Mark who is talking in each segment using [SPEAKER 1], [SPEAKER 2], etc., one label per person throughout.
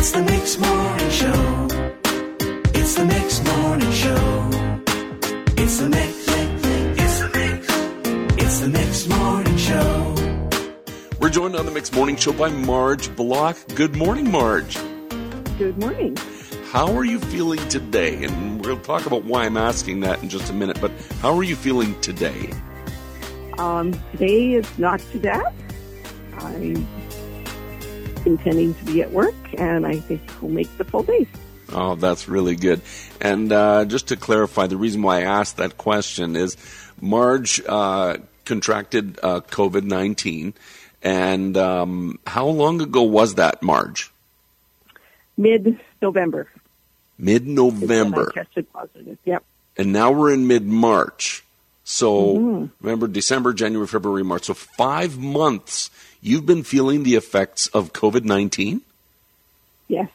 [SPEAKER 1] It's the Mix Morning Show. It's the Mix Morning Show. It's the Mix. It's the Mix. It's the Mix Morning Show.
[SPEAKER 2] We're joined on the Mix Morning Show by Marj Block. Good morning, Marj.
[SPEAKER 3] Good morning.
[SPEAKER 2] How are you feeling today? And we'll talk about why I'm asking that in just a minute, but how are you feeling today?
[SPEAKER 3] Um, today is not too bad. I'm intending to be at work, and I think we'll make the full day.
[SPEAKER 2] Oh, that's really good. And uh, just to clarify, the reason why I asked that question is Marj uh, contracted uh, COVID 19. And um, how long ago was that, Marj?
[SPEAKER 3] Mid November.
[SPEAKER 2] Mid November.
[SPEAKER 3] Tested positive. Yep.
[SPEAKER 2] And now we're in mid March. So
[SPEAKER 3] Mm-hmm.
[SPEAKER 2] remember December, January, February, March. So five months you've been feeling the effects of COVID 19?
[SPEAKER 3] Yes.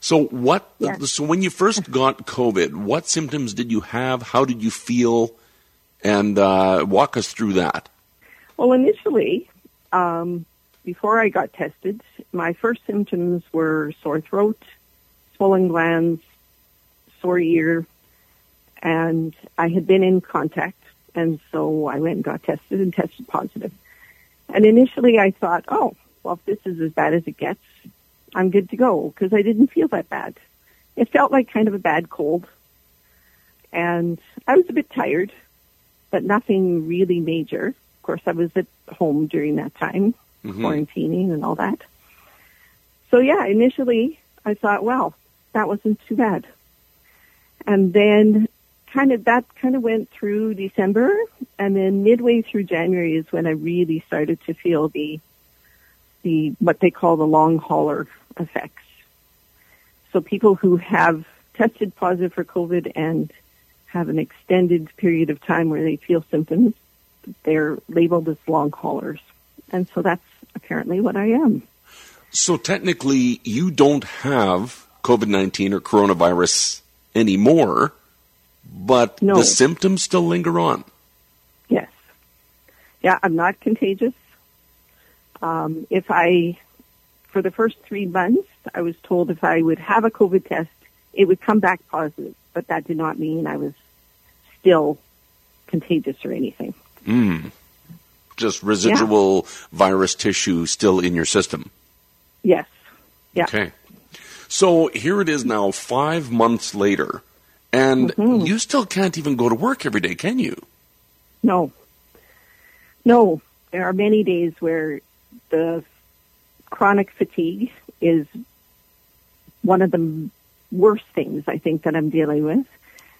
[SPEAKER 2] So what?
[SPEAKER 3] Yeah.
[SPEAKER 2] So when you first got COVID, what symptoms did you have? How did you feel? And uh, walk us through that.
[SPEAKER 3] Well, initially, um, before I got tested, my first symptoms were sore throat, swollen glands, sore ear, and I had been in contact, and so I went and got tested and tested positive. And initially, I thought, oh, well, if this is as bad as it gets, I'm good to go because I didn't feel that bad. It felt like kind of a bad cold, and I was a bit tired, but nothing really major. Of course, I was at home during that time, mm-hmm. quarantining and all that. So yeah, initially I thought, well, that wasn't too bad. And then kind of that kind of went through December and then midway through January is when I really started to feel the the what they call the long hauler effects. So people who have tested positive for COVID and have an extended period of time where they feel symptoms, they're labeled as long haulers. And so that's apparently what I am.
[SPEAKER 2] So technically, you don't have COVID 19 or coronavirus anymore, but
[SPEAKER 3] No.
[SPEAKER 2] the symptoms still linger on.
[SPEAKER 3] Yeah, I'm not contagious. Um, if I, for the first three months, I was told if I would have a COVID test, it would come back positive, but that did not mean I was still contagious or anything.
[SPEAKER 2] Just residual virus tissue still in your system.
[SPEAKER 3] Yes. Yeah.
[SPEAKER 2] Okay. So here it is now, five months later, and
[SPEAKER 3] Mm-hmm.
[SPEAKER 2] you still can't even go to work every day, can you?
[SPEAKER 3] No. No. There are many days where the chronic fatigue is one of the worst things I think that I'm dealing with.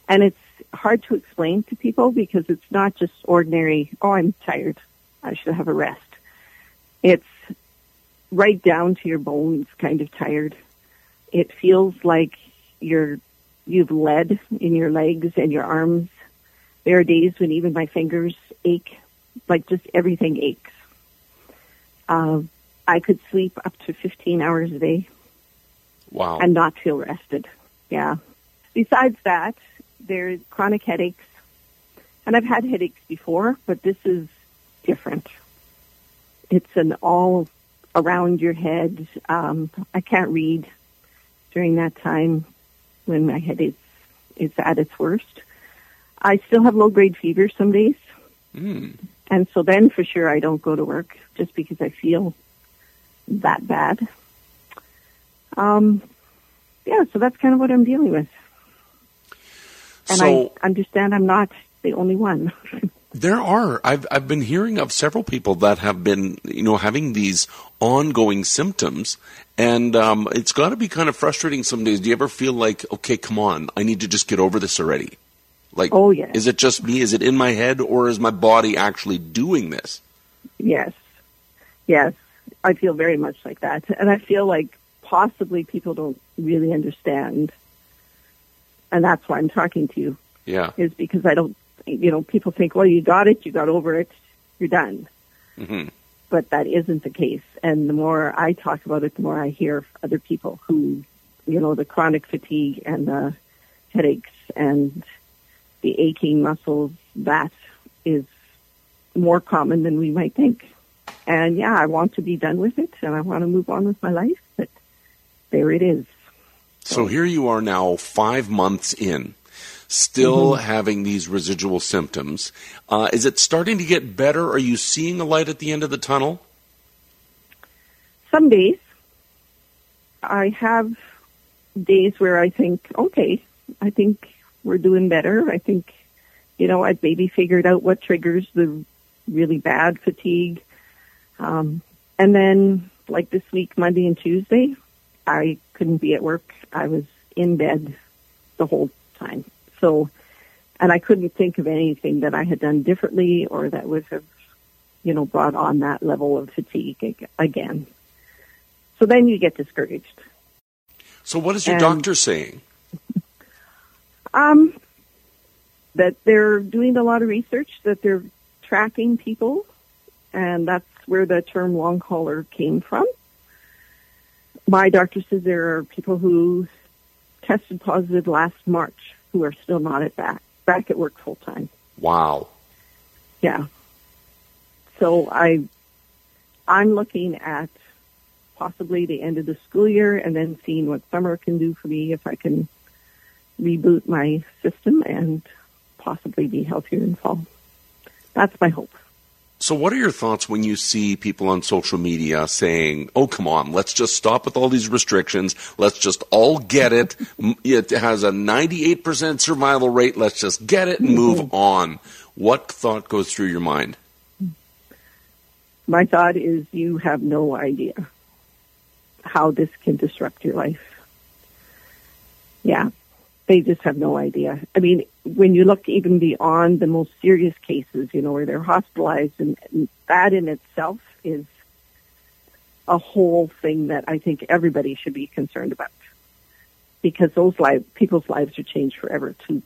[SPEAKER 3] And it's hard to explain to people because it's not just ordinary, oh, I'm tired. I should have a rest. It's right down to your bones kind of tired. It feels like you're, you've lead in your legs and your arms. There are days when even my fingers ache, like just everything aches. Uh, I could sleep up to 15 hours a day
[SPEAKER 2] Wow.
[SPEAKER 3] and not feel rested. Yeah. Besides that, there's chronic headaches. And I've had headaches before, but this is different. It's an all around your head. Um, I can't read during that time when my head is, is at its worst. I still have low grade fever some days.
[SPEAKER 2] Mm.
[SPEAKER 3] And so then for sure I don't go to work just because I feel that bad. Um, yeah, so that's kind of what I'm dealing with. And
[SPEAKER 2] So-
[SPEAKER 3] I understand I'm not the only one.
[SPEAKER 2] There are. I've I've been hearing of several people that have been, you know, having these ongoing symptoms, and um, it's got to be kind of frustrating some days. Do you ever feel like, okay, come on, I need to just get over this already? Like,
[SPEAKER 3] Oh, yes.
[SPEAKER 2] is it just me? Is it in my head, or is my body actually doing this?
[SPEAKER 3] yes. Yes. I feel very much like that. And I feel like possibly people don't really understand. And that's why I'm talking to you.
[SPEAKER 2] Yeah.
[SPEAKER 3] is because I don't, you know, people think, well, you got it, you got over it, you're done.
[SPEAKER 2] hmm
[SPEAKER 3] But that isn't the case. And the more I talk about it, the more I hear other people who, you know, the chronic fatigue and the headaches and the aching muscles, that is more common than we might think. And yeah, I want to be done with it and I want to move on with my life, but there it is.
[SPEAKER 2] So here you are now, five months in, still having these residual symptoms. Uh, is it starting to get better? Are you seeing a light at the end of the tunnel?
[SPEAKER 3] Some days I have days where I think, okay, I think we're doing better. I think, you know, I've maybe figured out what triggers the really bad fatigue. Um, and then, like this week, Monday and Tuesday, I couldn't be at work. I was in bed the whole time. So, and I couldn't think of anything that I had done differently or that would have, you know, brought on that level of fatigue again. So then you get discouraged.
[SPEAKER 2] So what is your
[SPEAKER 3] And-
[SPEAKER 2] doctor saying?
[SPEAKER 3] Um, that they're doing a lot of research, that they're tracking people, and that's where the term long hauler came from. My doctor says there are people who tested positive last March who are still not at back back at work full time.
[SPEAKER 2] Wow.
[SPEAKER 3] Yeah. So I, I'm looking at possibly the end of the school year and then seeing what summer can do for me if I can reboot my system and possibly be healthier in fall. That's my hope.
[SPEAKER 2] So what are your thoughts when you see people on social media saying, "Oh, come on, let's just stop with all these restrictions. Let's just all get it. It has a 98% survival rate. Let's just get it and mm-hmm. move on." What thought goes through your mind?
[SPEAKER 3] My thought is you have no idea how this can disrupt your life. Yeah, they just have no idea. I mean, when you look even beyond the most serious cases, you know, where they're hospitalized, and, and that in itself is a whole thing that I think everybody should be concerned about because those lives, people's lives are changed forever too.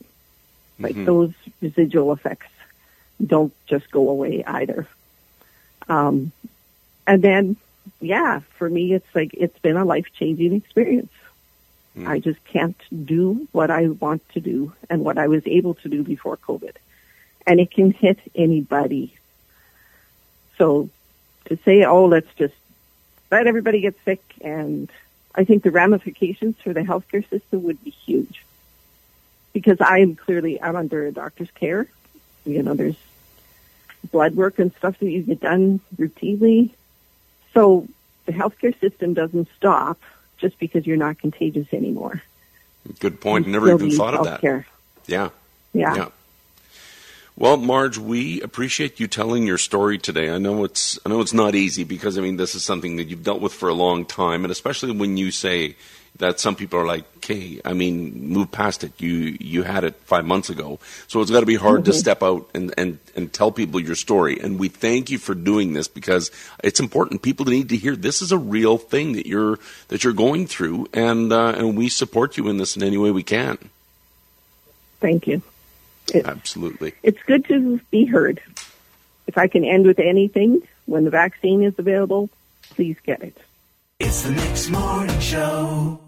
[SPEAKER 3] Like
[SPEAKER 2] Mhm.
[SPEAKER 3] those residual effects don't just go away either. Um, and then, yeah, for me, it's like it's been a life changing experience.
[SPEAKER 2] Mm.
[SPEAKER 3] I just can't do what I want to do and what I was able to do before COVID. And it can hit anybody. So to say, oh, let's just let everybody get sick and I think the ramifications for the healthcare system would be huge. Because I am clearly, I'm under a doctor's care. You know, there's blood work and stuff that you get done routinely. So the healthcare system doesn't stop just because you're not contagious anymore.
[SPEAKER 2] Good point. Never even thought of that. Yeah.
[SPEAKER 3] Yeah.
[SPEAKER 2] Yeah. Well, Marj, we appreciate you telling your story today. I know it's I know it's not easy because I mean this is something that you've dealt with for a long time, and especially when you say that some people are like, "Okay, I mean, move past it. You you had it five months ago, so it's got to be hard to step out and, and and tell people your story." And we thank you for doing this because it's important. People need to hear this is a real thing that you're that you're going through, and uh, and we support you in this in any way we can.
[SPEAKER 3] Thank you. It,
[SPEAKER 2] Absolutely.
[SPEAKER 3] it's good to be heard. If I can end with anything, when the vaccine is available, please get it.
[SPEAKER 1] It's the next Morning Show.